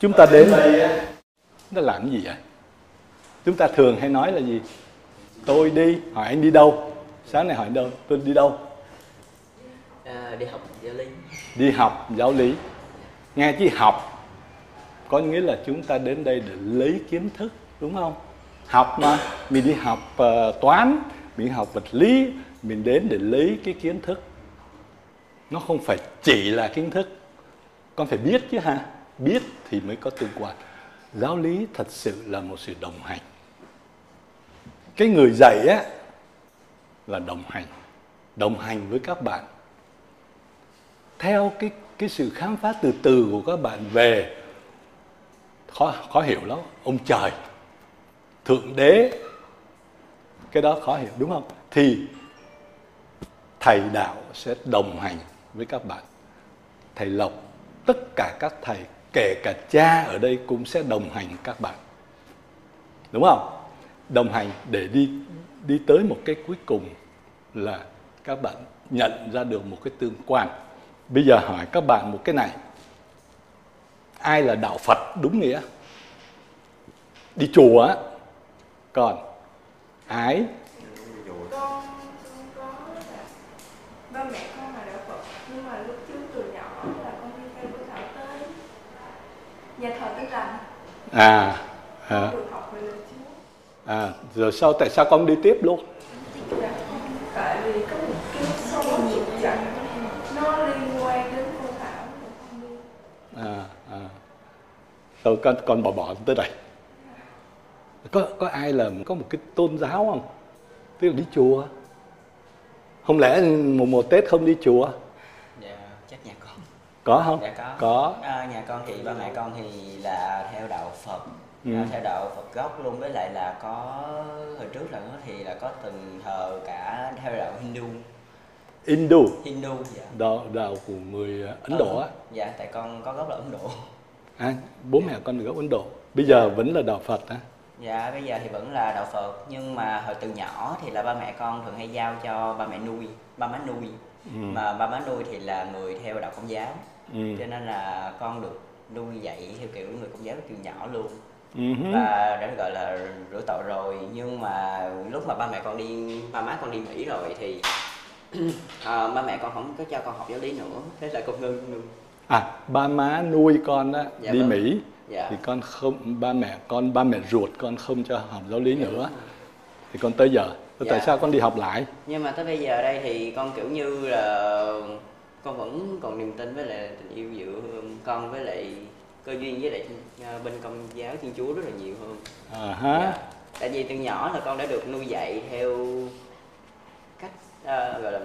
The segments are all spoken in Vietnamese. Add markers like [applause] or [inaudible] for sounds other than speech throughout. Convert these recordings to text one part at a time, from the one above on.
chúng ta đến. Ta làm cái gì vậy? Chúng ta thường hay nói là gì? Tôi đi hỏi anh đi đâu? Sáng nay hỏi đâu? Tôi đi đâu? À, đi học giáo lý. Đi học giáo lý. Nghe chứ học. Có nghĩa là chúng ta đến đây để lấy kiến thức đúng không? Học mà. Mình đi học uh, toán mình học vật lý mình đến để lấy cái kiến thức. Nó không phải chỉ là kiến thức. Con phải biết chứ ha biết thì mới có tương quan. Giáo lý thật sự là một sự đồng hành. Cái người dạy á, là đồng hành. Đồng hành với các bạn. Theo cái cái sự khám phá từ từ của các bạn về, khó khó hiểu lắm. Ông trời, thượng đế, cái đó khó hiểu, đúng không? Thì thầy đạo sẽ đồng hành với các bạn. Thầy lộc, tất cả các thầy kể cả cha ở đây cũng sẽ đồng hành các bạn. Đúng không? Đồng hành để đi đi tới một cái cuối cùng là các bạn nhận ra được một cái tương quan. Bây giờ hỏi các bạn một cái này. Ai là đạo phật đúng nghĩa? Đi chùa còn ái con không có là ba mẹ con là đạo Phật nhưng mà lúc trước từ nhỏ là con đi theo cô thảo tới nhà thờ Tinh Lành à à, à rồi sau tại sao con đi tiếp luôn? Tại vì có một cái sâu chặt nó liên quan đến cô thảo à à. Rồi con con bỏ bỏ tới đây. Có có ai là có một cái tôn giáo không? Tức là đi chùa. Không lẽ mùng một tết không đi chùa dạ chắc nhà con có không? Dạ có. Có. À, nhà con thì ba mẹ con thì là theo đạo phật. Ừ. à, theo đạo phật gốc luôn. Với lại là có hồi trước là thì là có từng thờ cả theo đạo hindu. Hindu? Hindu dạ. Đạo đạo của người Ấn Độ á. dạ tại con có gốc là ấn độ. À, bố mẹ con gốc Ấn Độ. Bây giờ vẫn là đạo Phật á. Dạ bây giờ thì vẫn là đạo phật. Nhưng mà hồi từ nhỏ thì là ba mẹ con thường hay giao cho ba mẹ nuôi ba má nuôi. Ừ. mà ba má nuôi thì là người theo đạo công giáo ừ. cho nên là con được nuôi dạy theo kiểu người công giáo từ nhỏ luôn Ừ hứ. và đã gọi là rửa tội rồi nhưng mà lúc mà ba mẹ con đi ba má con đi mỹ rồi thì [clears throat] à, ba mẹ con không có cho con học giáo lý nữa thế là con ngưng ngưng à ba má nuôi con á Dạ đi vâng. Mỹ dạ thì con không ba mẹ con ba mẹ ruột con không cho học giáo lý nữa thì con tới giờ Thế tại Dạ. sao con đi học lại nhưng mà tới bây giờ đây thì con kiểu như là con vẫn còn niềm tin với lại tình yêu giữa con với lại cơ duyên với lại à, bên công giáo thiên chúa rất là nhiều hơn. À ha. Dạ. tại vì từ nhỏ là con đã được nuôi dạy theo cách à, gọi là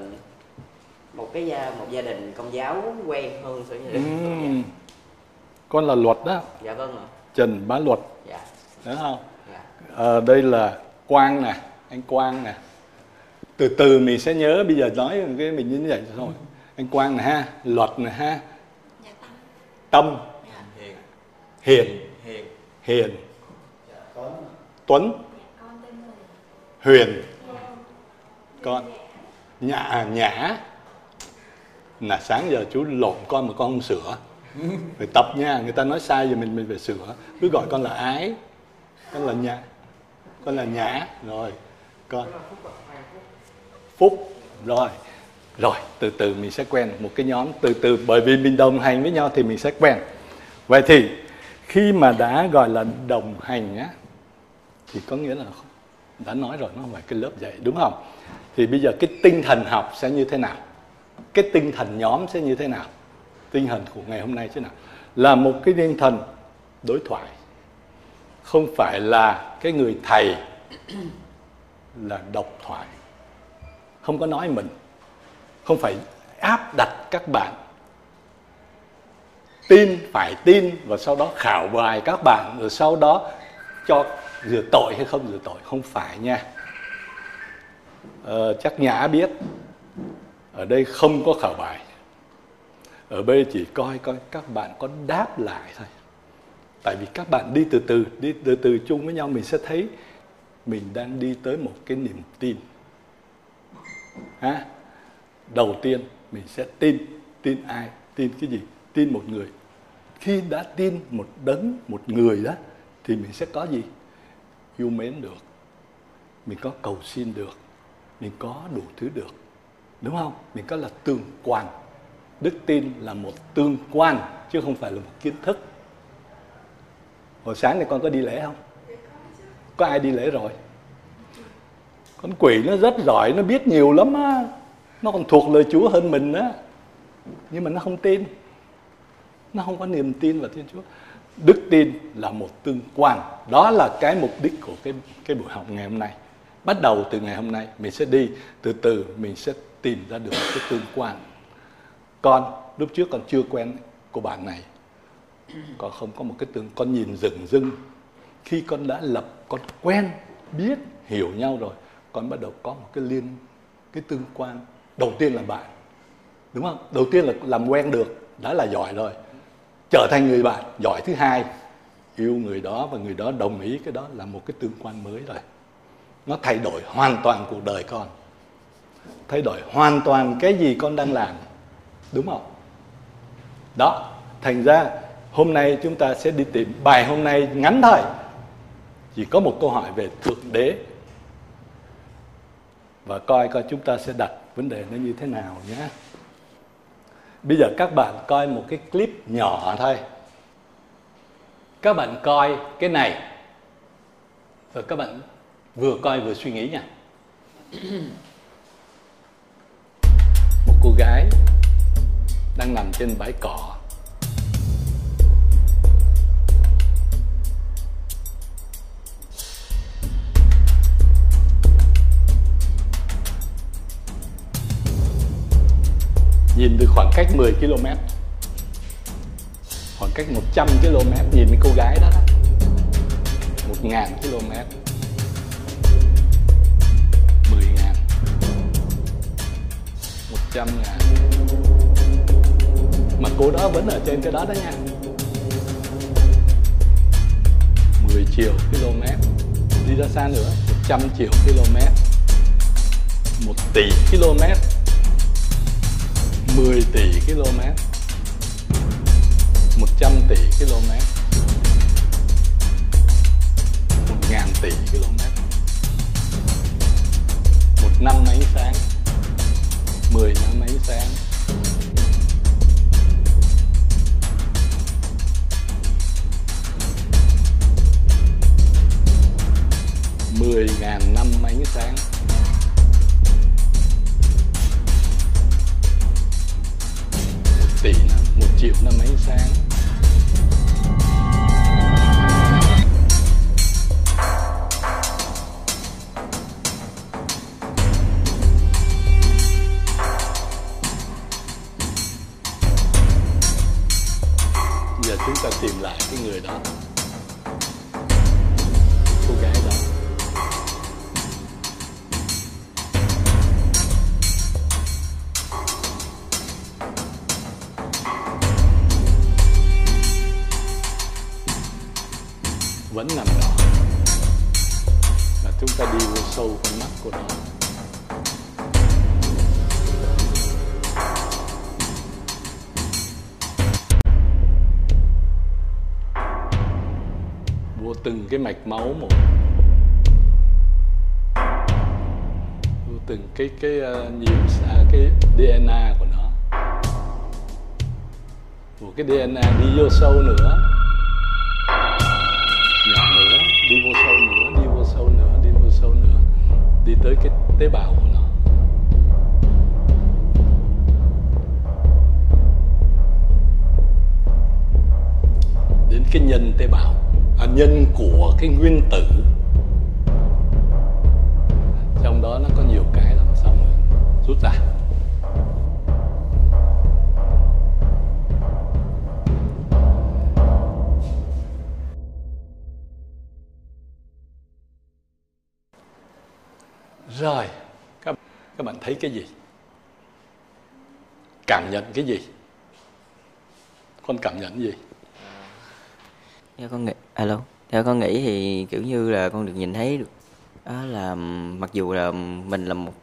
một cái gia một gia đình công giáo quen hơn so với gia đình Ừm. con là luật đó. Dạ. vâng ạ. Trần Bá Luật. Dạ. Đúng không? Dạ. Ờ, đây là Quang nè anh Quang nè. Từ từ mình sẽ nhớ bây giờ nói cái mình như vậy thôi anh Quang nè ha Luật nè ha. Dạ tâm. Tâm. Hiền. Hiền. Hiền. Hiền. Tuấn. Người Huyền. Con. Nhã nhã. Là sáng giờ chú lộn con mà con không sửa. Phải tập nha người ta nói sai rồi mình mình phải sửa. Cứ gọi con là ái. Con là nhã. Con là nhã. Rồi con. Phúc. Rồi rồi, từ từ mình sẽ quen một cái nhóm, từ từ, bởi vì mình đồng hành với nhau thì mình sẽ quen. Vậy thì, khi mà đã gọi là đồng hành á, thì có nghĩa là đã nói rồi, nó không phải cái lớp dạy, đúng không? Thì bây giờ cái tinh thần học sẽ như thế nào? Cái tinh thần nhóm sẽ như thế nào? Tinh thần của ngày hôm nay thế nào? Là một cái tinh thần đối thoại. Không phải là cái người thầy là độc thoại. Không có nói mình không phải áp đặt các bạn. Tin phải tin và sau đó khảo bài các bạn rồi sau đó cho rửa tội hay không rửa tội. Không phải nha. Ờ, chắc nhã biết ở đây không có khảo bài. Ở đây chỉ coi coi các bạn có đáp lại thôi. Tại vì các bạn đi từ từ đi từ từ chung với nhau mình sẽ thấy mình đang đi tới một cái niềm tin. Ha đầu tiên mình sẽ tin tin ai, tin cái gì? Tin một người. Khi đã tin một đấng, một người đó, thì mình sẽ có gì? Yêu mến được. Mình có cầu xin được. Mình có đủ thứ được. Đúng không? Mình có là tương quan. Đức tin là một tương quan, chứ không phải là một kiến thức. Hồi sáng này con có đi lễ không? Có ai đi lễ rồi? Con quỷ nó rất giỏi, nó biết nhiều lắm á nó còn thuộc lời chúa hơn mình á. Nhưng mà nó không tin. Nó không có niềm tin vào thiên chúa. Đức tin là một tương quan. Đó là cái mục đích của cái cái buổi học ngày hôm nay. Bắt đầu từ ngày hôm nay, mình sẽ đi. Từ từ mình sẽ tìm ra được cái tương quan. Con, lúc trước con chưa quen cô bạn này. Con không có một cái tương, con nhìn rừng rưng. Khi con đã lập, con quen, biết, hiểu nhau rồi, con bắt đầu có một cái liên, cái tương quan đầu tiên là bạn. Đúng không? Đầu tiên là làm quen được, đã là giỏi rồi. Trở thành người bạn, giỏi thứ hai. Yêu người đó và người đó đồng ý cái đó là một cái tương quan mới rồi. Nó thay đổi hoàn toàn cuộc đời con. Thay đổi hoàn toàn cái gì con đang làm. Đúng không? Đó, thành ra hôm nay chúng ta sẽ đi tìm bài hôm nay ngắn thôi. Chỉ có một câu hỏi về thượng đế. Và coi coi chúng ta sẽ đặt vấn đề nó như thế nào nhé? Bây giờ các bạn coi một cái clip nhỏ thôi. Các bạn coi cái này. Và các bạn vừa coi vừa suy nghĩ nha. Một cô gái đang nằm trên bãi cỏ. Khoảng cách 10 km. Khoảng cách 100 km nhìn cô gái đó, đó 1.000 km. 10 ngàn. 100 ngàn. Mà cô đó vẫn ở trên cái đó đó nha. 10 triệu km. Đi ra xa nữa 100 triệu km. 1 tỷ km. 10 tỷ km. 100 tỷ km. 1.000 tỷ km. Một năm ánh sáng. 10 năm ánh sáng. Mười ngàn năm ánh sáng. Một triệu năm ánh sáng. Giờ chúng ta tìm lại cái người đó. Cái mạch máu một. Từng cái cái ờ, uh, nhiều à, cái DNA của nó. Một cái DNA đi vô sâu nữa. Nhỏ nữa đi vô sâu nữa đi vô sâu nữa đi vô sâu nữa. Đi tới cái tế bào. Rồi. Các các bạn thấy cái gì? Cảm nhận cái gì? Con cảm nhận gì? Theo con nghĩ alo theo con nghĩ thì kiểu như là con được nhìn thấy được. Đó là mặc dù là mình là một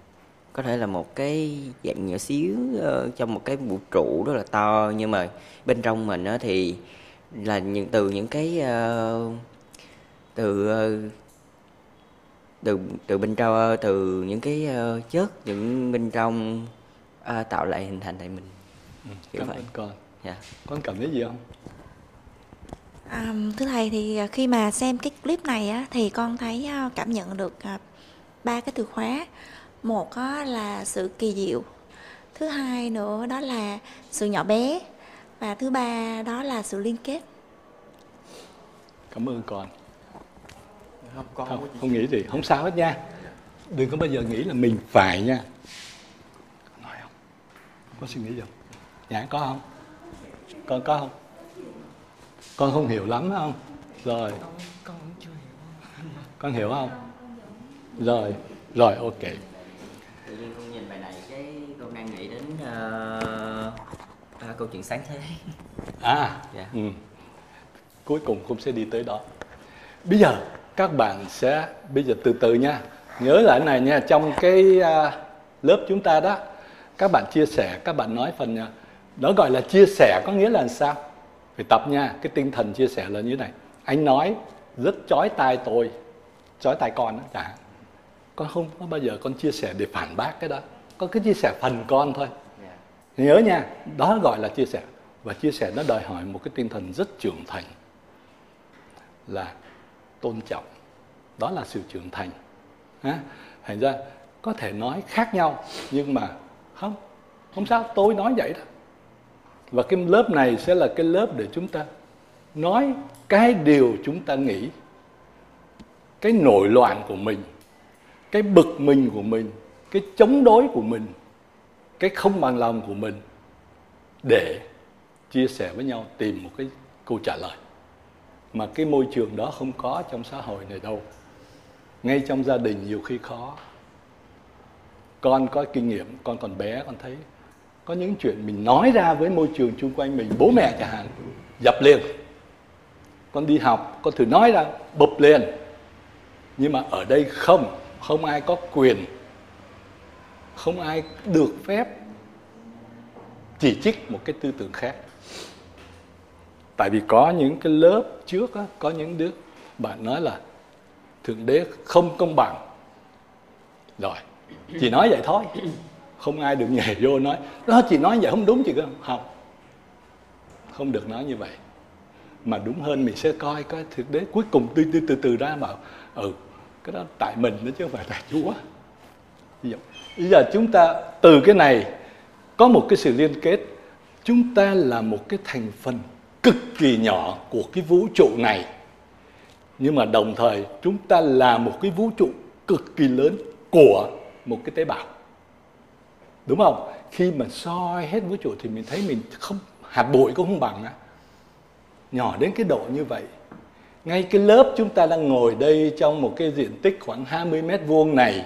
có thể là một cái dạng nhỏ xíu ờ, trong một cái vũ trụ rất là to nhưng mà bên trong mình á thì là những từ những cái uh, từ uh, từ từ bên trong từ những cái uh, chất những bên trong uh, tạo lại hình thành tại mình. Ừ, kiểu cảm vậy. ơn con. Dạ. Con cảm thấy gì không? À, thưa thầy thì khi mà xem cái clip này á, thì con thấy cảm nhận được ba cái từ khóa. Một á, là sự kỳ diệu thứ hai nữa đó là sự nhỏ bé và thứ ba đó là sự liên kết. Cảm ơn con không con không không nghĩ gì. Không sao hết nha. Đừng có bao giờ nghĩ là mình phải nha. Nói không? Có suy nghĩ gì không? Nhã có không? Con có không? Con không hiểu lắm phải không? Rồi. Con hiểu con hiểu không? Rồi. Rồi ok. Tự nhiên con nhìn bài này cái con đang nghĩ đến uh, uh, câu chuyện sáng thế. À Dạ. ừ. cuối cùng cũng sẽ đi tới đó. Bây giờ các bạn sẽ bây giờ từ từ nha nhớ lại này nha trong cái à, lớp chúng ta đó các bạn chia sẻ các bạn nói phần à, đó gọi là chia sẻ có nghĩa là sao? Phải tập nha cái tinh thần chia sẻ là như thế này. Anh nói rất chói tai tôi chói tai con đó hạn. Con không có bao giờ con chia sẻ để phản bác cái đó con cứ chia sẻ phần con thôi. Dạ. Nhớ nha đó gọi là chia sẻ. Và chia sẻ nó đòi hỏi một cái tinh thần rất trưởng thành. Là tôn trọng. Đó là sự trưởng thành. Ha thành ra có thể nói khác nhau, nhưng mà không không sao, tôi nói vậy đó. Và cái lớp này sẽ là cái lớp để chúng ta nói cái điều chúng ta nghĩ. Cái nổi loạn của mình, cái bực mình của mình, cái chống đối của mình, cái không bằng lòng của mình để chia sẻ với nhau, tìm một cái câu trả lời mà cái môi trường đó không có trong xã hội này đâu. Ngay trong gia đình nhiều khi khó. Con có kinh nghiệm, con còn bé, con thấy có những chuyện mình nói ra với môi trường chung quanh mình, bố mẹ chẳng hạn, dập liền. Con đi học, con thử nói ra, bụp liền. Nhưng mà ở đây không không ai có quyền, không ai được phép chỉ trích một cái tư tưởng khác tại vì có những cái lớp trước á, có những đứa bạn nói là thượng đế không công bằng. Rồi chỉ nói vậy thôi. Không ai được nhảy vô nói đó chị nói vậy không đúng chị không không. Không được nói như vậy. Mà đúng hơn mình sẽ coi cái thực đế cuối cùng từ từ từ từ ra mà ừ cái đó tại mình đó chứ không phải tại chúa. Bây giờ chúng ta từ cái này có một cái sự liên kết. Chúng ta là một cái thành phần cực kỳ nhỏ của cái vũ trụ này. Nhưng mà đồng thời chúng ta là một cái vũ trụ cực kỳ lớn của một cái tế bào. Đúng không? Khi mà soi hết vũ trụ thì mình thấy mình không, hạt bụi cũng không bằng á. Nhỏ đến cái độ như vậy. Ngay cái lớp chúng ta đang ngồi đây trong một cái diện tích khoảng 20 mét vuông này,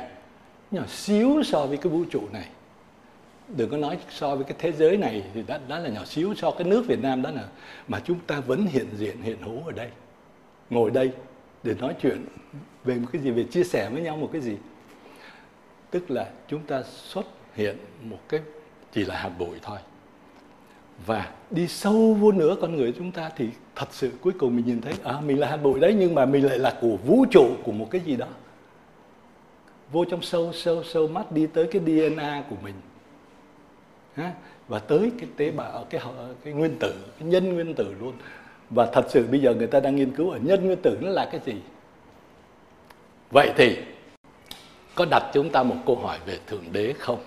nhỏ xíu so với cái vũ trụ này đừng có nói so với cái thế giới này thì đó, đó là nhỏ xíu so cái nước Việt Nam đó là mà chúng ta vẫn hiện diện hiện hữu ở đây. Ngồi đây để nói chuyện về một cái gì về chia sẻ với nhau một cái gì. Tức là chúng ta xuất hiện một cái chỉ là hạt bụi thôi. Và đi sâu vô nữa con người chúng ta thì thật sự cuối cùng mình nhìn thấy à mình là hạt bụi đấy nhưng mà mình lại là của vũ trụ của một cái gì đó. Vô trong sâu sâu sâu mắt đi tới cái DNA của mình? Và tới cái tế bào cái cái nguyên tử cái nhân nguyên tử luôn. Và thật sự bây giờ người ta đang nghiên cứu ở nhân nguyên tử nó là cái gì? Vậy thì có đặt chúng ta một câu hỏi về thượng đế không?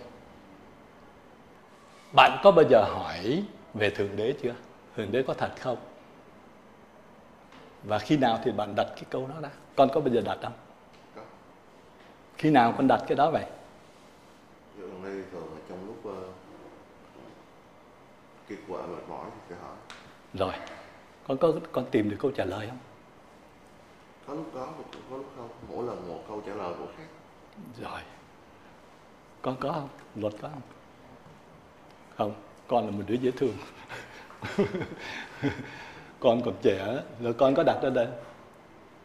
Bạn có bao giờ hỏi về thượng đế chưa? Thượng đế có thật không? Và khi nào thì bạn đặt cái câu đó ra? Con có bao giờ đặt không? Khi nào con đặt cái đó vậy Dạo gần đây thường là trong lúc uh, kiệt quệ mệt mỏi thì phải hỏi. Rồi. Con có con tìm được câu trả lời không? Có lúc có có lúc không. Mỗi lần một câu trả lời của khác. Rồi. Con có không? Luật có không? Không. Con là một đứa dễ thương. [laughs] Con còn trẻ. Rồi con có đặt ở đây?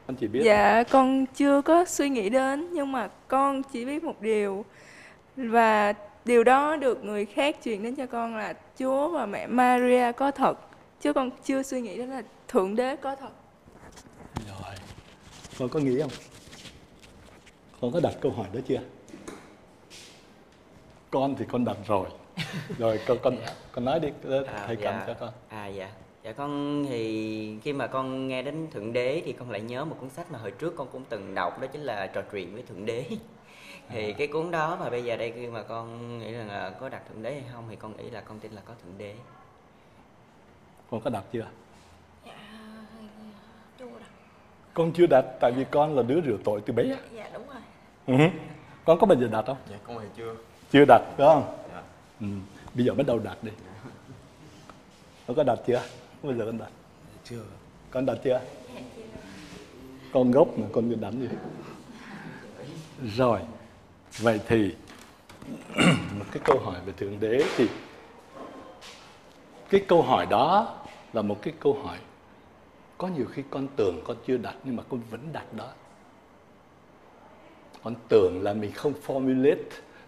Con chỉ biết. Dạ, con chưa có suy nghĩ đến nhưng mà con chỉ biết một điều. Và điều đó được người khác truyền đến cho con là Chúa và mẹ Maria có thật. Chứ con chưa suy nghĩ đến là thượng đế có thật. Rồi. Con có nghĩ không? Con có đặt câu hỏi đó chưa? Con thì con đặt rồi. [laughs] Rồi con con con nói đi. À, thầy cầm dạ. cho con. À dạ. Dạ con thì khi mà con nghe đến Thượng Đế thì con lại nhớ một cuốn sách mà hồi trước con cũng từng đọc đó chính là trò chuyện với Thượng Đế. Thì cái cuốn đó mà bây giờ đây khi mà con nghĩ rằng là có đặt Thượng Đế hay không thì con nghĩ là con tin là có Thượng Đế. con có đặt chưa? Dạ chưa đâu con chưa đặt tại vì con là đứa rửa tội từ bé. Dạ đúng rồi. Ừ. con có bao giờ đặt không? Dạ con thì chưa? Chưa đặt phải không? Dạ. Ừ. bây giờ bắt đầu đặt đi. Con có đặt chưa? Bao giờ con đặt? Chưa. Con đặt chưa? Con gốc mà con biết đánh gì rồi vậy thì, [clears throat] một cái câu hỏi về thượng đế thì cái câu hỏi đó là một cái câu hỏi có nhiều khi con tưởng con chưa đặt nhưng mà con vẫn đặt đó. Con tưởng là mình không formulate,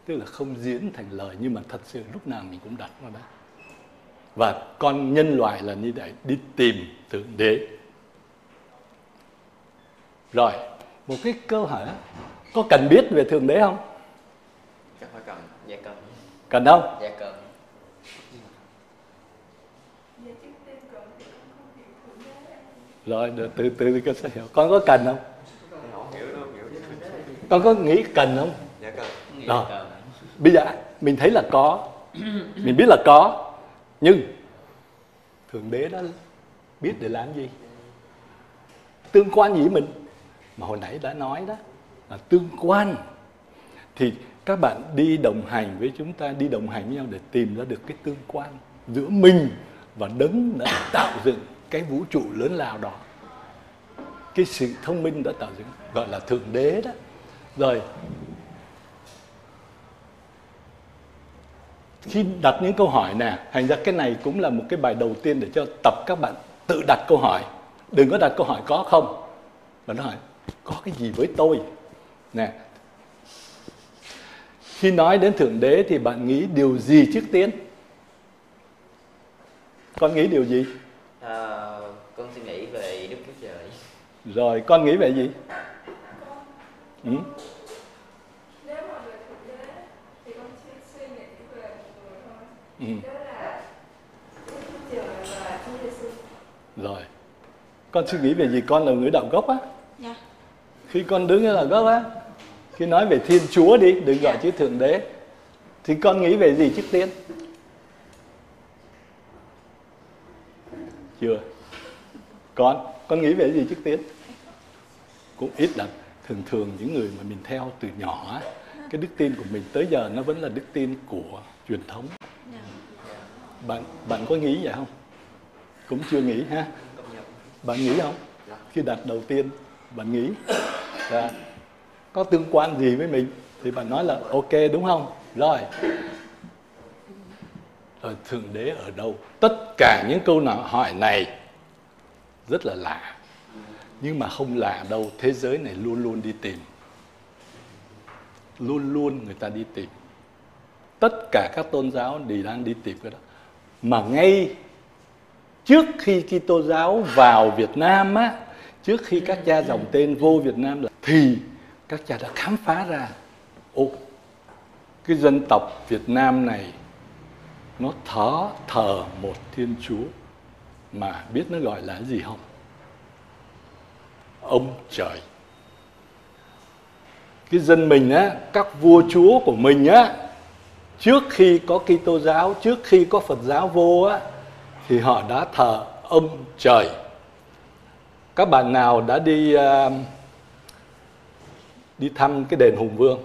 tức là không diễn thành lời nhưng mà thật sự lúc nào mình cũng đặt nó đó. Và con nhân loại là như vậy, đi tìm thượng đế. Rồi, một cái câu hỏi có cần biết về thượng đế không chắc phải cần Dạ cần cần không? Dạ cần. Dạ rồi được, từ từ con sẽ hiểu. Con có cần không? Con có nghĩ cần không? Dạ cần. Rồi. cần. bây giờ mình thấy là có. Mình biết là có. Nhưng thượng đế đó biết để làm gì? Tương quan gì mình? Mà hồi nãy đã nói đó là tương quan. Thì các bạn đi đồng hành với chúng ta, đi đồng hành với nhau để tìm ra được cái tương quan giữa mình và đấng đã tạo dựng cái vũ trụ lớn lao đó. Cái sự thông minh đã tạo dựng, gọi là thượng đế đó. Rồi, khi đặt những câu hỏi nè, thành ra cái này cũng là một cái bài đầu tiên để cho tập các bạn tự đặt câu hỏi. Đừng có đặt câu hỏi có không, mà nó hỏi, có cái gì với tôi? Nè khi nói đến thượng đế thì bạn nghĩ điều gì trước tiên? Con nghĩ điều gì? À, con suy nghĩ về Đức Chúa Trời. rồi con nghĩ về gì? Ừ? Ừ. rồi. Con suy nghĩ về gì? Con là người đạo gốc á. Dạ. Khi con đứng ở là gốc á khi nói về thiên chúa đi đừng gọi chữ thượng đế. Thì con nghĩ về gì trước tiên? Chưa. Con con nghĩ về gì trước tiên? Cũng ít là thường thường những người mà mình theo từ nhỏ á, cái đức tin của mình tới giờ nó vẫn là đức tin của truyền thống. Bạn bạn có nghĩ vậy không? Cũng chưa nghĩ ha. Bạn nghĩ không? Khi đặt đầu tiên bạn nghĩ? Là có tương quan gì với mình thì bạn nói là ok đúng không? Rồi. Rồi thượng đế ở đâu? Tất cả những câu nào hỏi này rất là lạ. Nhưng mà không lạ đâu thế giới này luôn luôn đi tìm. Luôn luôn người ta đi tìm. Tất cả các tôn giáo đều đang đi tìm cái đó. Mà ngay trước khi Kitô giáo vào Việt Nam á, trước khi các cha dòng tên vô Việt Nam là thì các cha đã khám phá ra ô cái dân tộc Việt Nam này nó thở thờ một Thiên Chúa mà biết nó gọi là gì không? Ông trời. Cái dân mình á, các vua chúa của mình á, trước khi có Kitô giáo, trước khi có Phật giáo vô á, thì họ đã thờ ông trời. Các bạn nào đã đi uh, đi thăm cái đền Hùng Vương?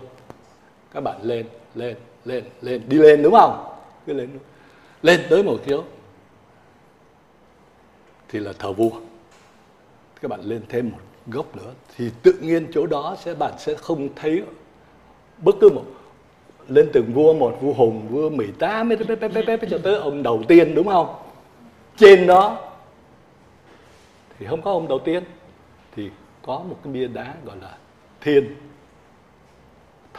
Các bạn lên, lên, lên, lên, đi lên đúng không? Cứ lên, lên tới một chỗ thì là thờ vua. Các bạn lên thêm một gốc nữa. Thì tự nhiên chỗ đó sẽ bạn sẽ không thấy bất cứ một lên từng vua một vua hùng vua mười tám cho tới ông đầu tiên đúng không? Trên đó thì không có ông đầu tiên. Thì có một cái bia đá gọi là thiên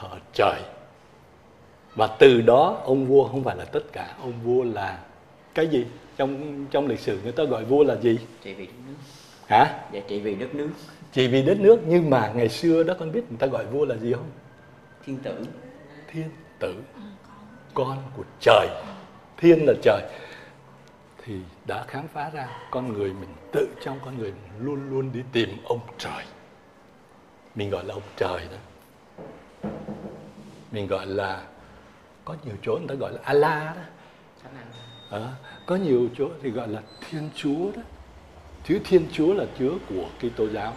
thờ trời. Và từ đó ông vua không phải là tất cả ông vua là cái gì? Trong trong lịch sử người ta gọi vua là gì? Trị vì đất nước. Hả? Dạ trị vì đất nước. Chỉ vì đất nước nhưng mà ngày xưa đó con biết người ta gọi vua là gì không? Thiên tử. Thiên tử. Con của trời. Thiên là trời. Thì đã khám phá ra con người mình tự trong con người mình luôn luôn đi tìm ông trời. Mình gọi là ông trời đó mình gọi là có nhiều chỗ người ta gọi là Allah đó Ờ, có nhiều chỗ thì gọi là Thiên Chúa đó. Chữ Thiên Chúa là chứa của Kitô giáo.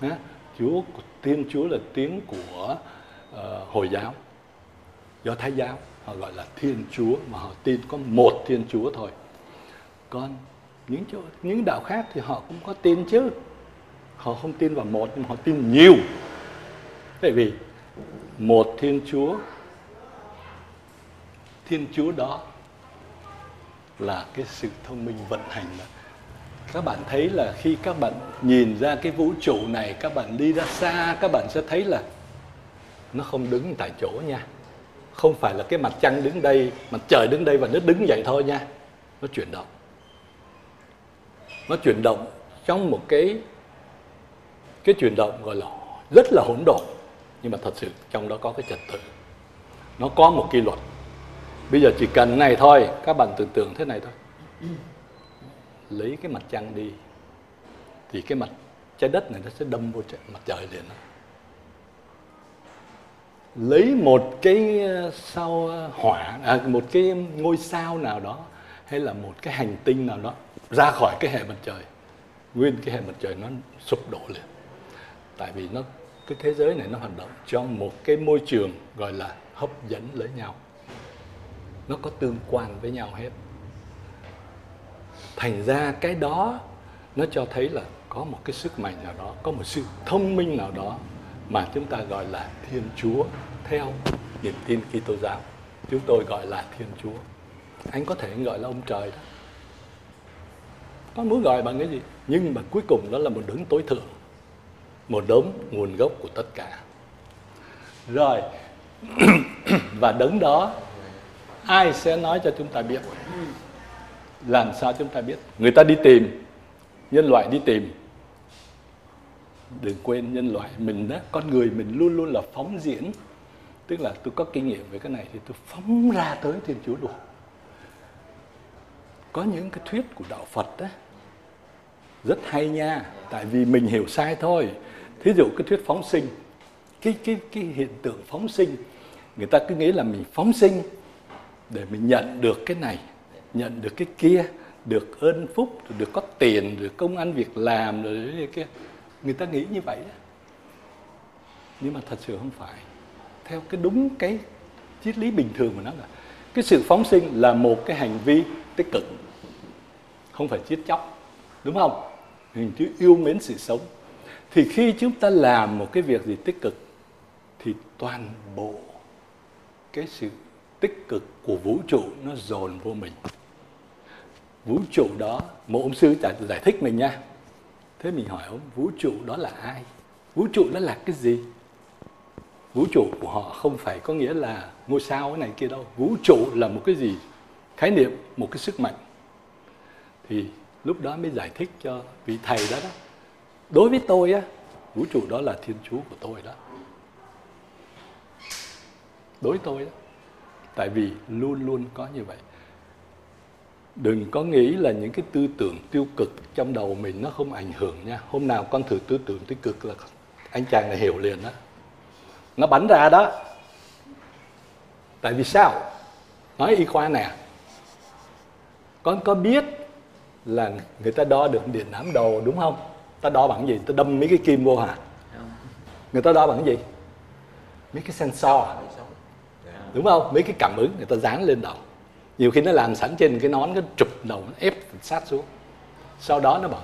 Nhá. Chúa Thiên Chúa là tiếng của ờ, Hồi giáo, Do Thái giáo họ gọi là Thiên Chúa mà họ tin có một Thiên Chúa thôi. Còn những chỗ những đạo khác thì họ cũng có tin chứ. Họ không tin vào một nhưng họ tin nhiều. Tại vì một Thiên Chúa Thiên Chúa đó là cái sự thông minh vận hành đó. Các bạn thấy là khi các bạn nhìn ra cái vũ trụ này, các bạn đi ra xa, các bạn sẽ thấy là nó không đứng tại chỗ nha. Không phải là cái mặt trăng đứng đây, mặt trời đứng đây và nó đứng vậy thôi nha. Nó chuyển động. Nó chuyển động trong một cái cái chuyển động gọi là rất là hỗn độn nhưng mà thật sự trong đó có cái trật tự. Nó có một quy luật. Bây giờ chỉ cần này thôi các bạn tưởng tượng thế này thôi. Lấy cái mặt trăng đi thì cái mặt trái đất này nó sẽ đâm vô trời- mặt trời liền đó. lấy một cái ờ, sao ờ, hỏa à, một cái ngôi sao nào đó hay là một cái hành tinh nào đó ra khỏi cái hệ mặt trời. Nguyên cái hệ mặt trời nó sụp đổ liền. Tại vì nó cái thế giới này nó hoạt động trong một cái môi trường gọi là hấp dẫn lẫn nhau. Nó có tương quan với nhau hết. Thành ra cái đó nó cho thấy là có một cái sức mạnh nào đó, có một sự thông minh nào đó mà chúng ta gọi là thiên chúa theo niềm tin Kitô giáo. Chúng tôi gọi là thiên chúa. Anh có thể gọi là ông trời đó. Con muốn gọi bằng cái gì? Nhưng mà cuối cùng đó là một đấng tối thượng một đốm nguồn gốc của tất cả. Rồi. [clears throat] Và đấng đó, ai sẽ nói cho chúng ta biết? Làm sao chúng ta biết? Người ta đi tìm. Nhân loại đi tìm. Đừng quên nhân loại mình đó, con người mình luôn luôn là phóng diễn. Tức là tôi có kinh nghiệm về cái này thì tôi phóng ra tới thiên chúa luôn. Có những cái thuyết của đạo phật đó, rất hay nha. Tại vì mình hiểu sai thôi thí dụ cái thuyết phóng sinh, cái cái cái hiện tượng phóng sinh, người ta cứ nghĩ là mình phóng sinh để mình nhận được cái này, nhận được cái kia, được ơn phúc, được có tiền, được công ăn việc làm, rồi cái kia. Người ta nghĩ như vậy đó. nhưng mà thật sự không phải. Theo cái đúng cái triết lý bình thường của nó là, cái sự phóng sinh là một cái hành vi tích cực, không phải chiết chóc, đúng không? Hình chữ yêu mến sự sống thì khi chúng ta làm một cái việc gì tích cực thì toàn bộ cái sự tích cực của vũ trụ nó dồn vô mình. Vũ trụ đó một ông sư giải, giải thích mình nha. Thế mình hỏi ông vũ trụ đó là ai? Vũ trụ đó là cái gì? Vũ trụ của họ không phải có nghĩa là ngôi sao cái này kia đâu. Vũ trụ là một cái gì? Khái niệm một cái sức mạnh. Thì lúc đó mới giải thích cho vị thầy đó đó đối với tôi á, vũ trụ đó là thiên chúa của tôi đó. Đối với tôi đó tại vì luôn luôn có như vậy. Đừng có nghĩ là những cái tư tưởng tiêu cực trong đầu mình nó không ảnh hưởng nha. Hôm nào con thử tư tưởng tiêu cực là anh chàng này hiểu liền đó nó bắn ra đó. Tại vì sao? Nói y khoa nè. Con có biết là người ta đo được điện ám đầu đúng không? Ta đo bằng gì? Ta đâm mấy cái kim vô hả? Người ta đo bằng cái gì? Mấy cái sensor. Đúng không? Mấy cái cảm ứng người ta dán lên đầu. Nhiều khi nó làm sẵn trên cái nón, cái chụp đầu, nó ép sát xuống. Sau đó nó bảo,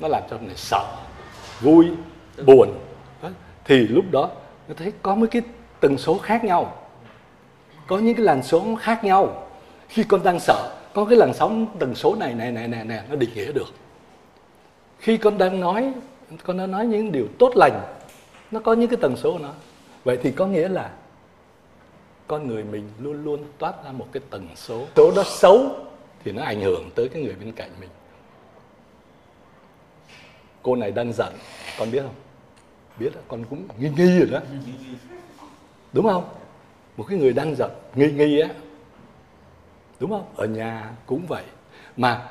nó làm cho người sợ, vui, buồn. Thì lúc đó, nó thấy có mấy cái tần số khác nhau. Có những cái làn sóng khác nhau. Khi con đang sợ, có cái làn sóng tần số này này này này này, nó định nghĩa được khi con đang nói con đang nói những điều tốt lành nó có những cái tần số của nó. Vậy thì có nghĩa là con người mình luôn luôn toát ra một cái tần số. Số đó xấu thì nó ảnh hưởng tới cái người bên cạnh mình. Cô này đang giận con biết không? Biết đó, con cũng nghi nghi rồi đó. Đúng không? Một cái người đang giận nghi nghi á. Đúng không? Ở nhà cũng vậy. Mà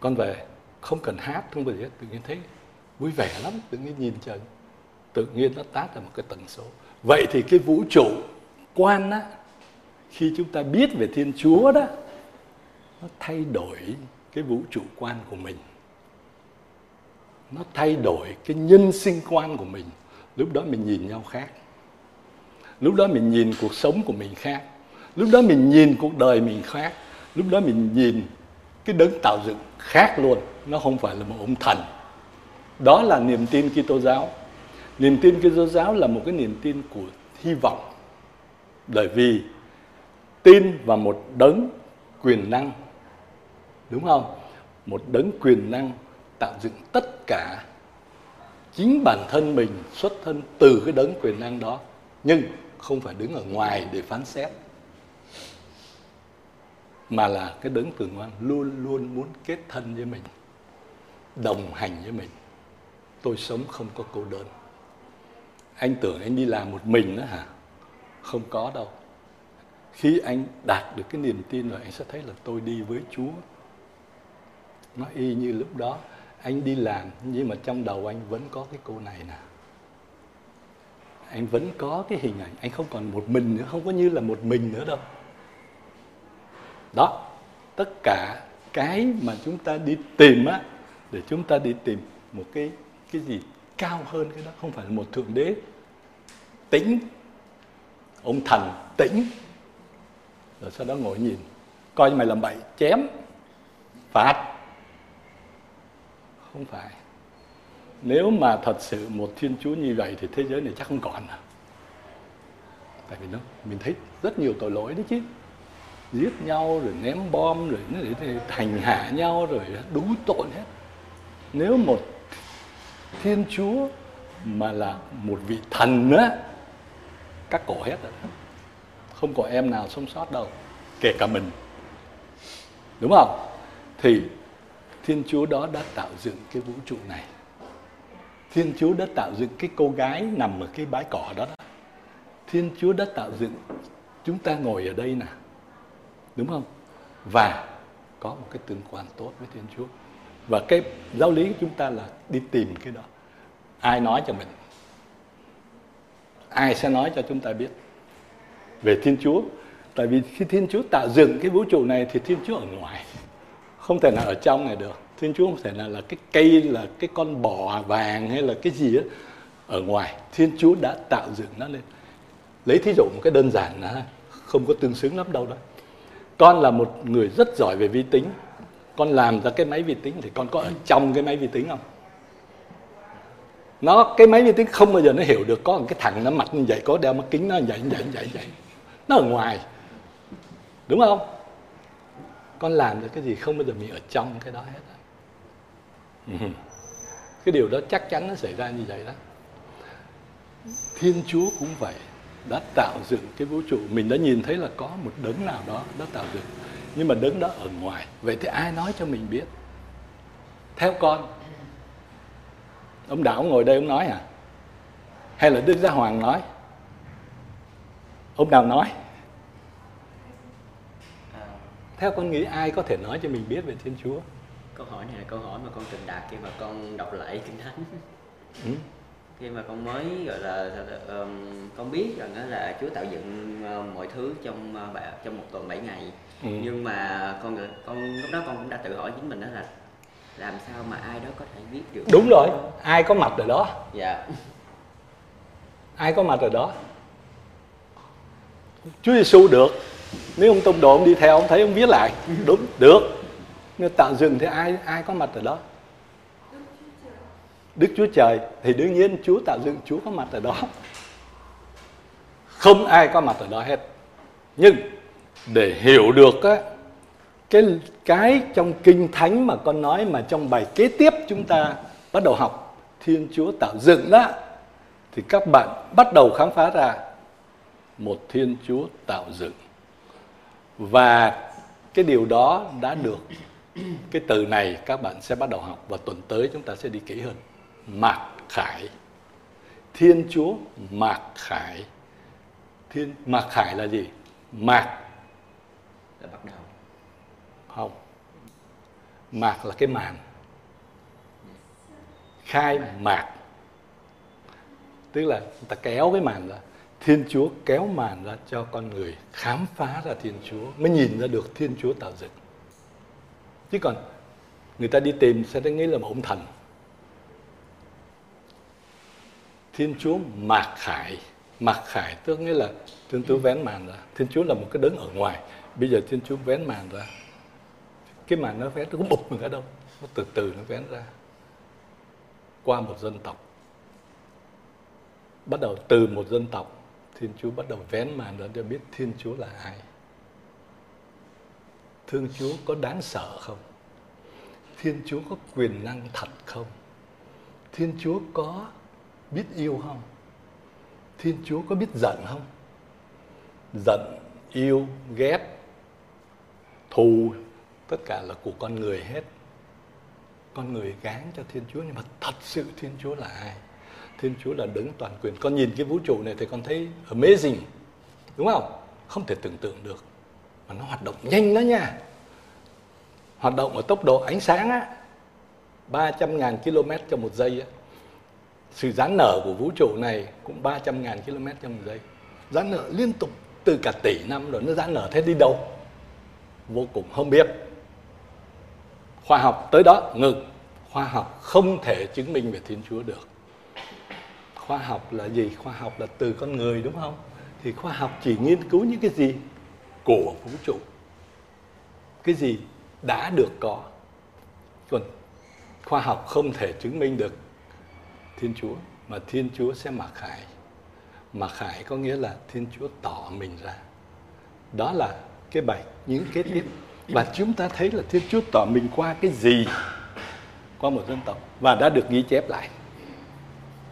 con về không cần hát, không cần gì hết, tự nhiên thấy vui vẻ lắm, tự nhiên nhìn trời. Tự nhiên nó tát ra một cái tần số. Vậy thì cái vũ trụ quan á, khi chúng ta biết về thiên chúa đó, nó thay đổi cái vũ trụ quan của mình. Nó thay đổi cái nhân sinh quan của mình. Lúc đó mình nhìn nhau khác. Lúc đó mình nhìn cuộc sống của mình khác. Lúc đó mình nhìn cuộc đời mình khác. Lúc đó mình nhìn cái đấng tạo dựng khác luôn nó không phải là một ông thần đó là niềm tin Kitô giáo. Niềm tin Kitô giáo là một cái niềm tin của hy vọng. Bởi vì tin vào một đấng quyền năng, đúng không? Một đấng quyền năng tạo dựng tất cả chính bản thân mình, xuất thân từ cái đấng quyền năng đó, nhưng không phải đứng ở ngoài để phán xét, mà là cái đấng từ ngoan luôn luôn muốn kết thân với mình đồng hành với mình. Tôi sống không có cô đơn. Anh tưởng anh đi làm một mình đó hả? Không có đâu. Khi anh đạt được cái niềm tin rồi, anh sẽ thấy là tôi đi với chúa. Nó y như lúc đó. Anh đi làm, nhưng mà trong đầu anh vẫn có cái cô này nè. Anh vẫn có cái hình ảnh. Anh không còn một mình nữa, không có như là một mình nữa đâu. Đó, tất cả cái mà chúng ta đi tìm á để chúng ta đi tìm một cái cái gì cao hơn cái đó, không phải là một thượng đế. Tĩnh. Ông thần tĩnh. Rồi sau đó ngồi nhìn. Coi mày làm bậy, chém. Phạt. Không phải. Nếu mà thật sự một thiên chúa như vậy thì thế giới này chắc không còn nữa tại vì nó, mình thấy rất nhiều tội lỗi đấy chứ. Giết nhau, rồi ném bom, rồi nó để hành hạ nhau, rồi đủ tội hết nếu một thiên chúa mà là một vị thần á cắt cổ hết rồi. Không có em nào sống sót đâu kể cả mình. Đúng không? Thì thiên chúa đó đã tạo dựng cái vũ trụ này. Thiên chúa đã tạo dựng cái cô gái nằm ở cái bãi cỏ đó, đó. thiên chúa đã tạo dựng chúng ta ngồi ở đây nè. Đúng không? Và có một cái tương quan tốt với thiên chúa và cái giáo lý của chúng ta là đi tìm cái đó. Ai nói cho mình? Ai sẽ nói cho chúng ta biết? Về thiên chúa. Tại vì khi thiên chúa tạo dựng cái vũ trụ này thì thiên chúa ở ngoài. Không thể nào ở trong này được. Thiên chúa không thể nào là cái cây, là cái con bò vàng hay là cái gì đó ở ngoài. Thiên chúa đã tạo dựng nó lên. Lấy thí dụ một cái đơn giản là không có tương xứng lắm đâu đó. Con là một người rất giỏi về vi tính con làm ra cái máy vi tính thì con có ở trong cái máy vi tính không? Nó cái máy vi tính không bao giờ nó hiểu được có một cái thằng nó mặt như vậy có đeo mắt kính nó như vậy như vậy như vậy, như vậy. nó ở ngoài. Đúng không? Con làm được cái gì không bao giờ mình ở trong cái đó hết ừ. cái điều đó chắc chắn nó xảy ra như vậy đó. Thiên chúa cũng vậy đã tạo dựng cái vũ trụ. Mình đã nhìn thấy là có một đấng nào đó đã tạo dựng nhưng mà đấng đó ở ngoài vậy thì ai nói cho mình biết? Theo con. Ông đạo ngồi đây ông nói à hay là đức gia hoàng nói? Ông nào nói. Theo con nghĩ ai có thể nói cho mình biết về thiên chúa? Câu hỏi này là câu hỏi mà con từng đạt khi mà con đọc lại kinh thánh. Ừ. khi mà con mới gọi là um, con biết rằng đó là Chúa tạo dựng uh, mọi thứ trong uh, trong một tuần 7 ngày. Ừ. nhưng mà con con lúc đó con cũng đã tự hỏi chính mình đó là làm sao mà ai đó có thể biết được đúng rồi ai có mặt ở đó. Dạ. Ai có mặt ở đó. Chúa Giêsu được. Nếu ông tông đồ ông đi theo ông thấy ông viết lại. [laughs] Đúng được. Nhưng tạo dựng thì ai ai có mặt ở đó Đức Chúa Trời thì đương nhiên Chúa tạo dựng Chúa có mặt ở đó. Không ai có mặt ở đó hết. Nhưng để hiểu được á, cái cái trong kinh thánh mà con nói mà trong bài kế tiếp chúng ta bắt đầu học Thiên Chúa tạo dựng đó thì các bạn bắt đầu khám phá ra một Thiên Chúa tạo dựng. Và cái điều đó đã được cái từ này các bạn sẽ bắt đầu học và tuần tới chúng ta sẽ đi kỹ hơn mạc khải. Thiên chúa mạc khải. Thiên, mạc khải là gì? Mạc. Là bắt đầu. Không. Mạc là cái màn. Khai mạc. Tức là người ta kéo cái màn ra. Thiên chúa kéo màn ra cho con người khám phá ra thiên chúa, mới nhìn ra được thiên chúa tạo dựng. Chứ còn người ta đi tìm sẽ nghĩ là một ông thần. Thiên chúa mạc khải. Mạc khải tức nghĩa là thiên chúa vén màn ra. Thiên chúa là một cái đấng ở ngoài. Bây giờ thiên chúa vén màn ra. Cái màn nó vén nó cũng bụp mình ở đâu. Nó từ từ nó vén ra. Qua một dân tộc. Bắt đầu từ một dân tộc, thiên chúa bắt đầu vén màn ra cho biết thiên chúa là ai. Thương chúa có đáng sợ không? Thiên chúa có quyền năng thật không? Thiên chúa có biết yêu không? Thiên chúa có biết giận không? Giận, yêu, ghét, thù, tất cả là của con người hết. Con người gán cho thiên chúa, nhưng mà thật sự thiên chúa là ai? Thiên chúa là đứng toàn quyền. Con nhìn cái vũ trụ này thì con thấy amazing, đúng không? Không thể tưởng tượng được, mà nó hoạt động nhanh đó nha. Hoạt động ở tốc độ ánh sáng á 300 ngàn km trong một giây á sự giãn nở của vũ trụ này cũng 300 ngàn km trong một giây. Giãn nở liên tục từ cả tỷ năm rồi nó giãn nở thế đi đâu? Vô cùng không biết. Khoa học tới đó, ngừng. Khoa học không thể chứng minh về thiên chúa được. Khoa học là gì? Khoa học là từ con người, đúng không? Thì khoa học chỉ nghiên cứu những cái gì? Của vũ trụ. Cái gì đã được có. Còn khoa học không thể chứng minh được thiên chúa mà thiên chúa sẽ mặc khải. Mặc khải có nghĩa là thiên chúa tỏ mình ra. Đó là cái bài những kế tiếp và chúng ta thấy là thiên chúa tỏ mình qua cái gì qua một dân tộc và đã được ghi chép lại.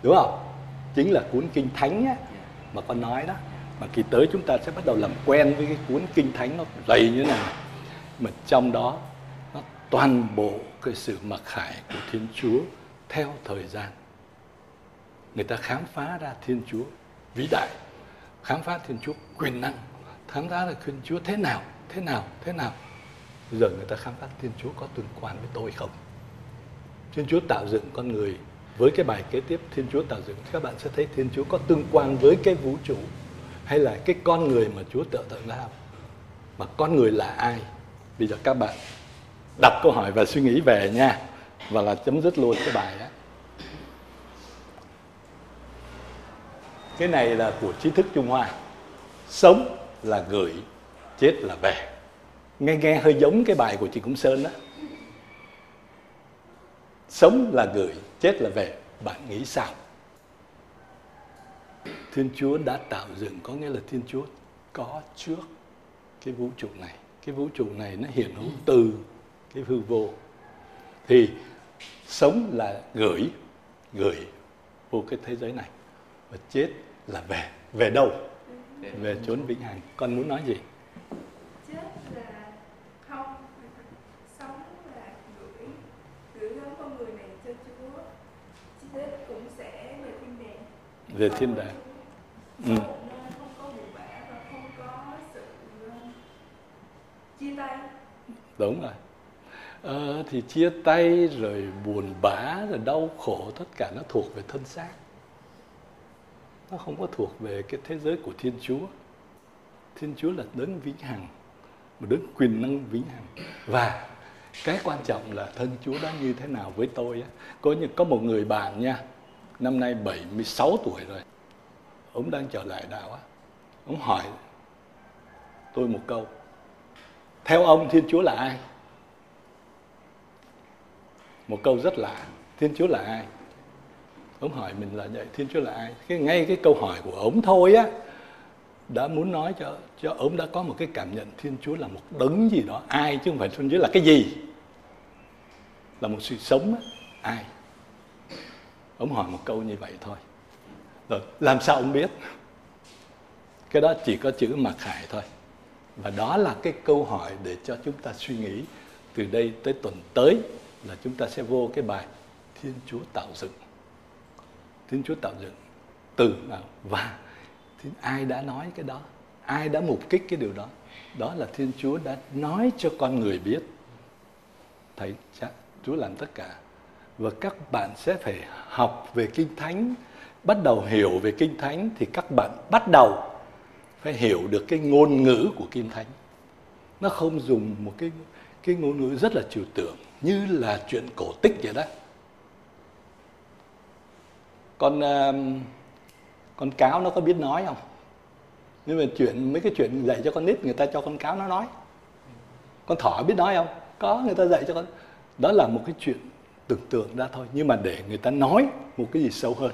Đúng không? Chính là cuốn kinh thánh á, mà con nói đó. Mà kỳ tới chúng ta sẽ bắt đầu làm quen với cái cuốn kinh thánh nó dày như thế này. Mà trong đó nó toàn bộ cái sự mặc khải của thiên chúa theo thời gian người ta khám phá ra thiên chúa vĩ đại, khám phá thiên chúa quyền năng, khám phá là thiên chúa thế nào thế nào thế nào. Bây giờ người ta khám phá thiên chúa có tương quan với tôi không? Thiên chúa tạo dựng con người với cái bài kế tiếp, thiên chúa tạo dựng, các bạn sẽ thấy thiên chúa có tương quan với cái vũ trụ hay là cái con người mà chúa tạo dựng ra. Mà con người là ai? Bây giờ các bạn đặt câu hỏi và suy nghĩ về nha, và là chấm dứt luôn cái bài đó. Cái này là của trí thức trung hoa. Sống là gửi chết là về. Nghe nghe hơi giống cái bài của chị Cũng Sơn đó. Sống là gửi chết là về. Bạn nghĩ sao? Thiên Chúa đã tạo dựng, có nghĩa là Thiên Chúa có trước cái vũ trụ này. Cái vũ trụ này nó hiện hữu từ cái hư vô. Thì sống là gửi gửi vô cái thế giới này. Và chết là về về đâu? Về chốn vĩnh hằng. Con muốn nói gì? Chết là không sống là gửi gửi gắm con người này cho Chúa. Chết cũng sẽ về thiên đàng. Về thiên đàng. Ừ. ờ, chia tay. Đúng rồi. Ờ, thì chia tay rồi buồn bã rồi đau khổ tất cả nó thuộc về thân xác nó không có thuộc về cái thế giới của thiên chúa. Thiên chúa là đấng vĩnh hằng một đấng quyền năng vĩnh hằng. Và cái quan trọng là thân chúa đó như thế nào với tôi á. Có như có một người bạn nha, năm nay 76 tuổi rồi. Ông đang trở lại đạo á. Ông hỏi tôi một câu. Theo ông, thiên chúa là ai? Một câu rất lạ. Thiên chúa là ai? Ông hỏi mình là vậy thiên chúa là ai? Cái ngay cái câu hỏi của ông thôi á, đã muốn nói cho cho ông đã có một cái cảm nhận thiên chúa là một đấng gì đó, ai chứ không phải thiên chúa là cái gì? Là một sự sống á, ai? Ông hỏi một câu như vậy thôi. Rồi, làm sao ông biết? Cái đó chỉ có chữ mặc khải thôi. Và đó là cái câu hỏi để cho chúng ta suy nghĩ từ đây tới tuần tới là chúng ta sẽ vô cái bài thiên chúa tạo dựng thiên chúa tạo dựng từ nào? Và thì ai đã nói cái đó? Ai đã mục kích cái điều đó? Đó là thiên chúa đã nói cho con người biết. Thầy chắc chúa làm tất cả. Và các bạn sẽ phải học về kinh thánh, bắt đầu hiểu về kinh thánh thì các bạn bắt đầu phải hiểu được cái ngôn ngữ của kinh thánh. Nó không dùng một cái cái ngôn ngữ rất là trừu tượng như là chuyện cổ tích vậy đó con um, con cáo nó có biết nói không? Nhưng mà chuyện, mấy cái chuyện dạy cho con nít, người ta cho con cáo nó nói. Con thỏ biết nói không? Có, người ta dạy cho con. Đó là một cái chuyện tưởng tượng ra thôi. Nhưng mà để người ta nói một cái gì sâu hơn.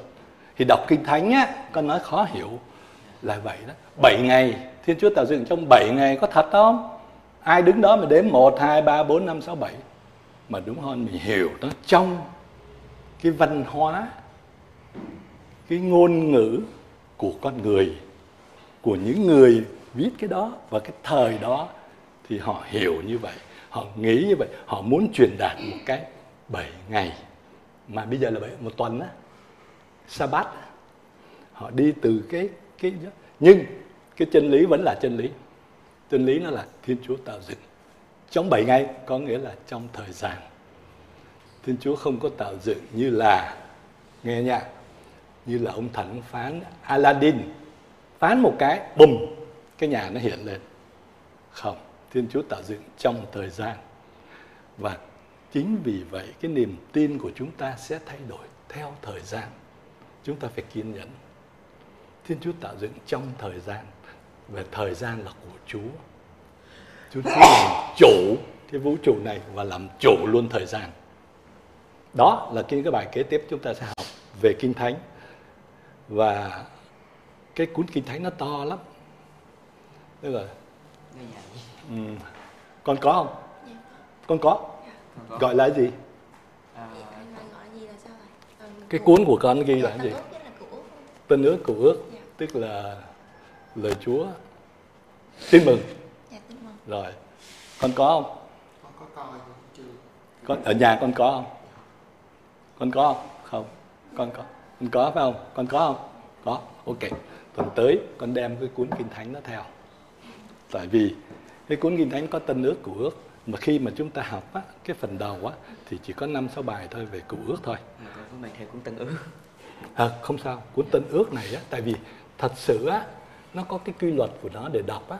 Thì đọc kinh thánh á, con nói khó hiểu là vậy đó. Bảy ngày, thiên chúa tạo dựng trong bảy ngày có thật không? Ai đứng đó mà đếm một, hai, ba, bốn, năm, sáu, bảy? Mà đúng hơn, mình hiểu nó trong cái văn hóa cái ngôn ngữ của con người, của những người viết cái đó và cái thời đó thì họ hiểu như vậy, họ nghĩ như vậy, họ muốn truyền đạt một cái bảy ngày. Mà bây giờ là bảy, một tuần á sa bát họ đi từ cái cái nhưng cái chân lý vẫn là chân lý. Chân lý nó là thiên chúa tạo dựng. Trong bảy ngày, có nghĩa là trong thời gian. Thiên chúa không có tạo dựng như là nghe nhạc như là ông thần phán aladdin, phán một cái, bùm, cái nhà nó hiện lên. Không, thiên chúa tạo dựng trong thời gian. Và chính vì vậy, cái niềm tin của chúng ta sẽ thay đổi theo thời gian. Chúng ta phải kiên nhẫn. Thiên chúa tạo dựng trong thời gian. Về thời gian là của chúa chúa làm chủ cái vũ trụ này và làm chủ luôn thời gian. Đó là cái cái bài kế tiếp chúng ta sẽ học về kinh thánh và cái cuốn kinh thánh nó to lắm. Tức là ừ, con có không? Con có. Gọi là gì? Cái cuốn của con ghi là gì? tân ước của ước tức là lời chúa. Tin mừng. Rồi. Con có không? Con có coi chưa? Con ở nhà con có không? Con có không? Không. Con có con có phải không? Con có không? Có. Ok. Tuần tới con đem cái cuốn kinh thánh nó theo. Tại vì cái cuốn kinh thánh có tân ước của ước mà khi mà chúng ta học á, cái phần đầu á, thì chỉ có năm sáu bài thôi về cụ ước thôi. Có mang theo cuốn tân ước. À, không sao. Cuốn tân ước này á, tại vì thật sự á, nó có cái quy luật của nó để đọc á.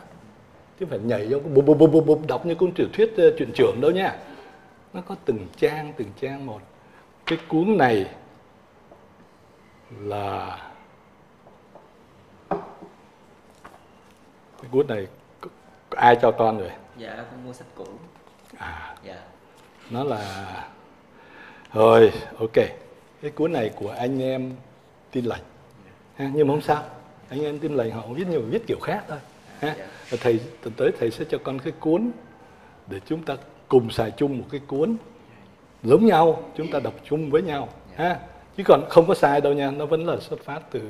Chứ phải nhảy vô bụp bụp bụp bụp bụp đọc như cuốn tiểu thuyết uh, truyện trưởng đâu nha. Nó có từng trang từng trang một. Cái cuốn này là cái cuốn này ai cho con rồi? Dạ con mua sách cũ. À. Dạ. Nó là rồi ok. Cái cuốn này của anh em tin lành. Ha, nhưng mà không sao. Anh em tin lành họ viết nhiều viết kiểu khác thôi. Ha. Dạ. Thầy tuần tới thầy sẽ cho con cái cuốn để chúng ta cùng xài chung một cái cuốn giống nhau chúng ta đọc chung với nhau. Ha chứ còn không có sai đâu nha nó vẫn là xuất phát từ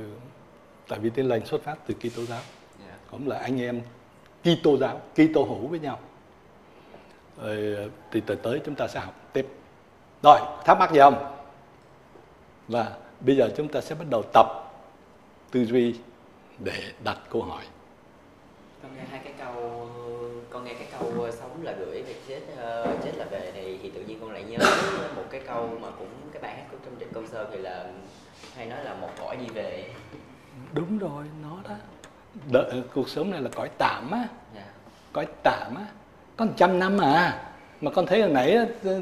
tại vì tin lành xuất phát từ Kitô giáo. Dạ. Cũng là anh em Kitô giáo Kitô hữu với nhau. Rồi thì tới tới chúng ta sẽ học tiếp. Rồi thắc mắc gì không? Và bây giờ chúng ta sẽ bắt đầu tập tư duy để đặt câu hỏi. Con nghe hai cái câu con nghe cái câu sống là gửi về chết ờ, chết là về này thì tự nhiên con lại nhớ một cái câu mà cũng cái bài hát của trong trịnh công sơn thì là hay nói là một cõi đi về đúng rồi nó đó. Đợi, cuộc sống này là cõi tạm á. Dạ. Cõi tạm á. Có một trăm năm à mà con thấy hồi nãy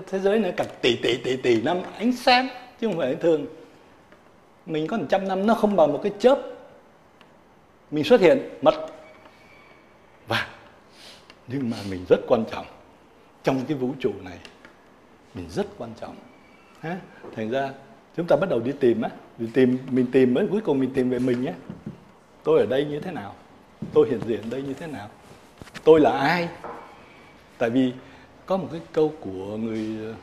thế giới này cả tỷ tỷ tỷ tỷ năm ánh sáng chứ không phải thường mình có một trăm năm nó không bằng một cái chớp. Mình xuất hiện mất nhưng mà mình rất quan trọng. Trong cái vũ trụ này, mình rất quan trọng. Ha thành ra chúng ta bắt đầu đi tìm á, đi tìm, mình tìm mới cuối cùng mình tìm về mình nhé tôi ở đây như thế nào? Tôi hiện diện đây như thế nào? Tôi là ai? Tại vì có một cái câu của người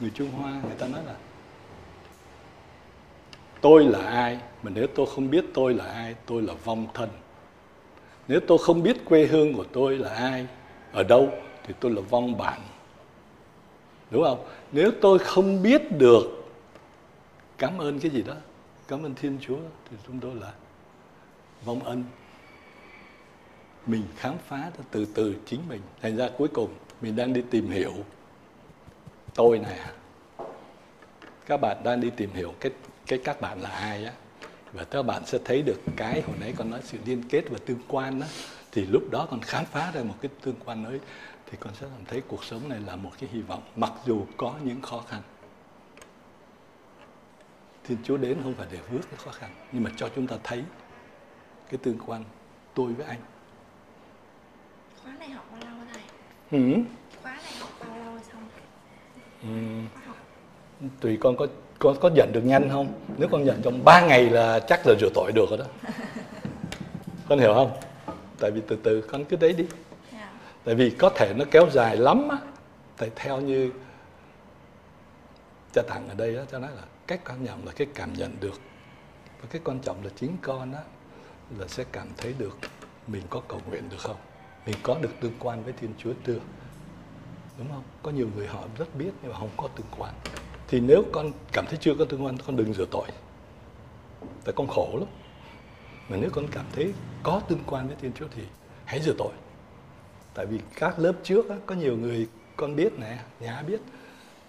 người Trung Hoa, người ta nói là, tôi là ai? Mà nếu tôi không biết tôi là ai, tôi là vong thân nếu tôi không biết quê hương của tôi là ai, ở đâu, thì tôi là vong bản đúng không? Nếu tôi không biết được, cảm ơn cái gì đó, cảm ơn thiên chúa, thì chúng tôi là vong ân. Mình khám phá từ từ chính mình. Thành ra cuối cùng, mình đang đi tìm hiểu tôi này à. các bạn đang đi tìm hiểu cái cái các bạn là ai á và các bạn sẽ thấy được cái hồi nãy con nói sự liên kết và tương quan đó thì lúc đó con khám phá ra một cái tương quan mới thì con sẽ cảm thấy cuộc sống này là một cái hy vọng mặc dù có những khó khăn. Thiên Chúa đến không phải để vượt cái khó khăn nhưng mà cho chúng ta thấy cái tương quan tôi với anh. Khóa này học bao lâu hả thầy ừ. khóa này học bao lâu rồi xong? Ừ. tùy con có con có nhận được nhanh không? Nếu con nhận trong 3 ngày là chắc là rửa tội được rồi đó. [laughs] Con hiểu không? Tại vì từ từ con cứ đấy đi. Dạ. tại vì có thể nó kéo dài lắm á tại theo như cha tặng ở đây á cho nói là cách quan trọng là cái cảm nhận được. Và cái quan trọng là chính con á là sẽ cảm thấy được mình có cầu nguyện được không? Mình có được tương quan với thiên chúa chưa? Đúng không? Có nhiều người họ rất biết nhưng mà không có tương quan thì nếu con cảm thấy chưa có tương quan con đừng rửa tội. Tại con khổ lắm. Mà nếu con cảm thấy có tương quan với thiên chúa thì hãy rửa tội. Tại vì các lớp trước á, có nhiều người con biết nè nhà biết.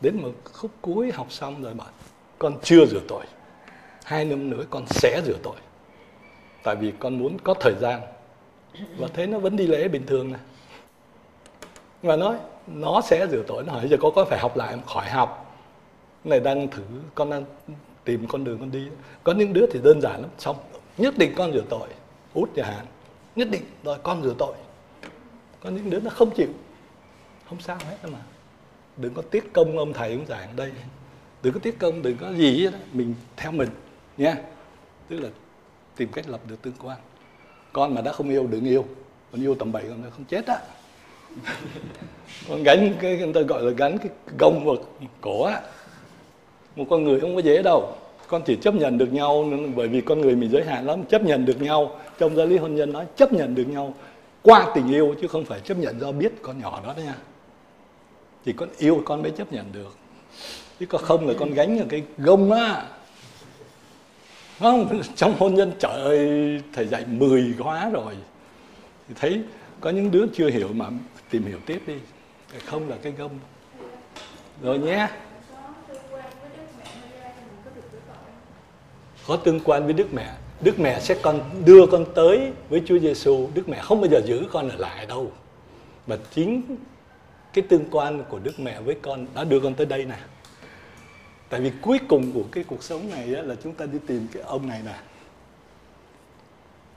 Đến một khúc cuối học xong rồi bảo con chưa rửa tội. Hai năm nữa con sẽ rửa tội. Tại vì con muốn có thời gian. Và thế nó vẫn đi lễ bình thường nè. Và nói nó sẽ rửa tội. Nó hỏi giờ có có phải học lại không? Khỏi học này, đang thử con đang tìm con đường con đi. Có những đứa thì đơn giản lắm. Xong, nhất định con rửa tội út nhà hàng. Nhất định, rồi con rửa tội. Có những đứa nó không chịu. Không sao hết mà. Đừng có tiết công ông thầy ông giảng đây. Đừng có tiết công, đừng có gì hết đó. mình theo mình nha tức là tìm cách lập được tương quan. Con mà đã không yêu, đừng yêu. Con yêu tầm bậy con không chết á. [laughs] Con gánh cái, người ta gọi là gánh cái gông vào cổ á một con người không có dễ đâu. Con chỉ chấp nhận được nhau, bởi vì con người mình giới hạn lắm. Chấp nhận được nhau, trong giáo lý hôn nhân nói, chấp nhận được nhau qua tình yêu, chứ không phải chấp nhận do biết con nhỏ đó nha. Chỉ con yêu con mới chấp nhận được. Chứ có không là con gánh ở cái gông á. Không, trong hôn nhân, trời ơi, thầy dạy 10 khóa rồi. Thì thấy có những đứa chưa hiểu mà tìm hiểu tiếp đi. Không là cái gông. Rồi nhé. Có tương quan với Đức Mẹ. Đức Mẹ sẽ con đưa con tới với Chúa Giêsu Đức Mẹ không bao giờ giữ con ở lại đâu. Mà chính cái tương quan của Đức Mẹ với con đã đưa con tới đây nè. Tại vì cuối cùng của cái cuộc sống này á, là chúng ta đi tìm cái ông này nè.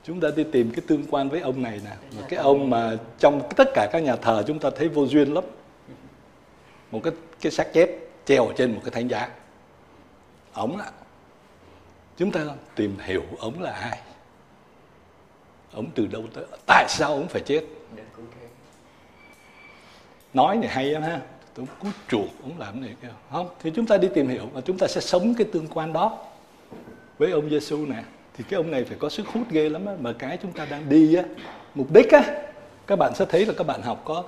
Chúng ta đi tìm cái tương quan với ông này nè. Và cái ông mà trong tất cả các nhà thờ chúng ta thấy vô duyên lắm. Một cái cái xác chết treo ở trên một cái thánh giá. Ổng á chúng ta tìm hiểu ông là ai ông từ đâu tới? Tại sao ông phải chết? Nói này hay lắm ha. Tôi cứ chuột ông làm này kia không, thì chúng ta đi tìm hiểu và chúng ta sẽ sống cái tương quan đó. Với ông Giêsu nè, thì cái ông này phải có sức hút ghê lắm á. Mà cái chúng ta đang đi á, mục đích á, các bạn sẽ thấy là các bạn học có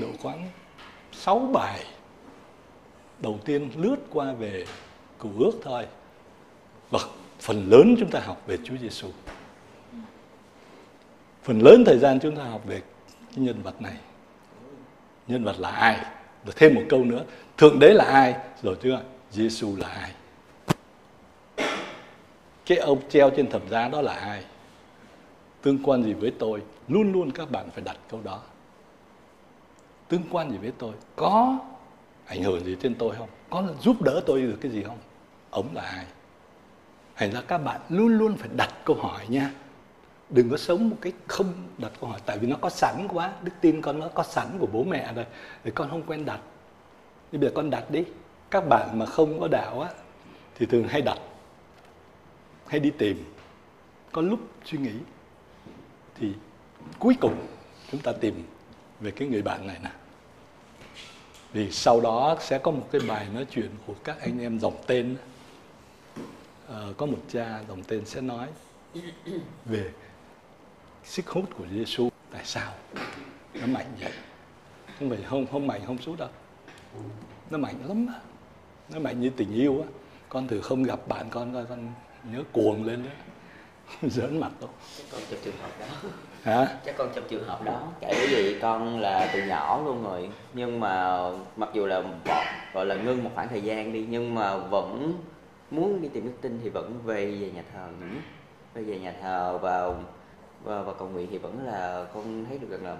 độ khoảng 6 bài. Đầu tiên lướt qua về cựu ước thôi. Vật phần lớn chúng ta học về Chúa Giêsu phần lớn thời gian chúng ta học về cái nhân vật này. Nhân vật là ai? Rồi thêm một câu nữa, thượng đế là ai? Rồi chưa Giêsu là ai? Cái ông treo trên thập giá đó là ai? Tương quan gì với tôi? Luôn luôn các bạn phải đặt câu đó. Tương quan gì với tôi? Có ảnh hưởng gì trên tôi không? Có giúp đỡ tôi được cái gì không? Ông là ai? Thành ra các bạn luôn luôn phải đặt câu hỏi nha. Đừng có sống một cái không đặt câu hỏi, tại vì nó có sẵn quá. Đức tin con nó có sẵn của bố mẹ rồi, thì con không quen đặt. Thì bây giờ con đặt đi. Các bạn mà không có đạo á, thì thường hay đặt, hay đi tìm. Có lúc suy nghĩ, thì cuối cùng chúng ta tìm về cái người bạn này nè. Vì sau đó sẽ có một cái bài nói chuyện của các anh em dòng tên. Ờ, có một cha dòng tên sẽ nói về sức hút của Giêsu tại sao? Nó mạnh vậy? Không phải không không mạnh không xuống đâu. Nó mạnh lắm á. Nó mạnh như tình yêu á. Con thử không gặp bạn con coi con nhớ cuồng lên đó. [laughs] Giỡn mặt đâu chắc con trong trường hợp đó. Hả? Chắc con trong trường hợp đó. Tại vì con là từ nhỏ luôn rồi. Nhưng mà mặc dù là gọi là ngưng một khoảng thời gian đi nhưng mà vẫn muốn đi tìm đức tin thì vẫn về về nhà thờ nghỉ. Về về nhà thờ và và, và cầu nguyện thì vẫn là con thấy được rằng là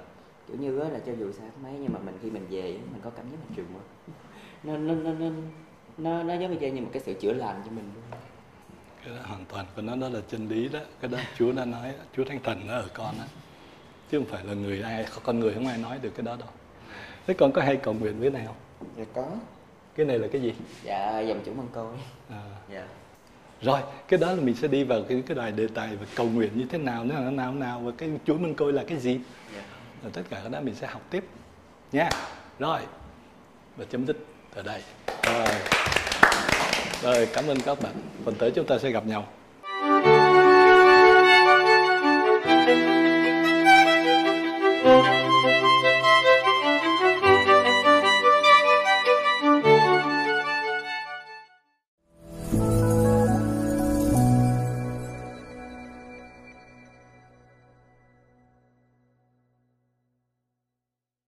kiểu như là cho dù xa mấy nhưng mà mình khi mình về mình có cảm giác mình trường quá. Nó nó nó nó nó nó giống như như một cái sự chữa lành cho mình luôn. Cái đó hoàn toàn của nó đó là chân lý đó. Cái đó Chúa đã nói Chúa Thánh Thần nó ở con á. Chứ không phải là người ai con người không ai nói được cái đó đâu. Thế con có hay cầu nguyện với này không? Dạ có cái này là cái gì? Dạ dòng chủ măng côi. À. dạ. Rồi cái đó là mình sẽ đi vào cái cái đài đề tài và cầu nguyện như thế nào nó nào nào, nào và cái chuỗi măng côi là cái gì? Dạ. rồi tất cả cái đó mình sẽ học tiếp. Nha. Rồi và chấm dứt ở đây. Rồi. rồi cảm ơn các bạn. Phần tới chúng ta sẽ gặp nhau.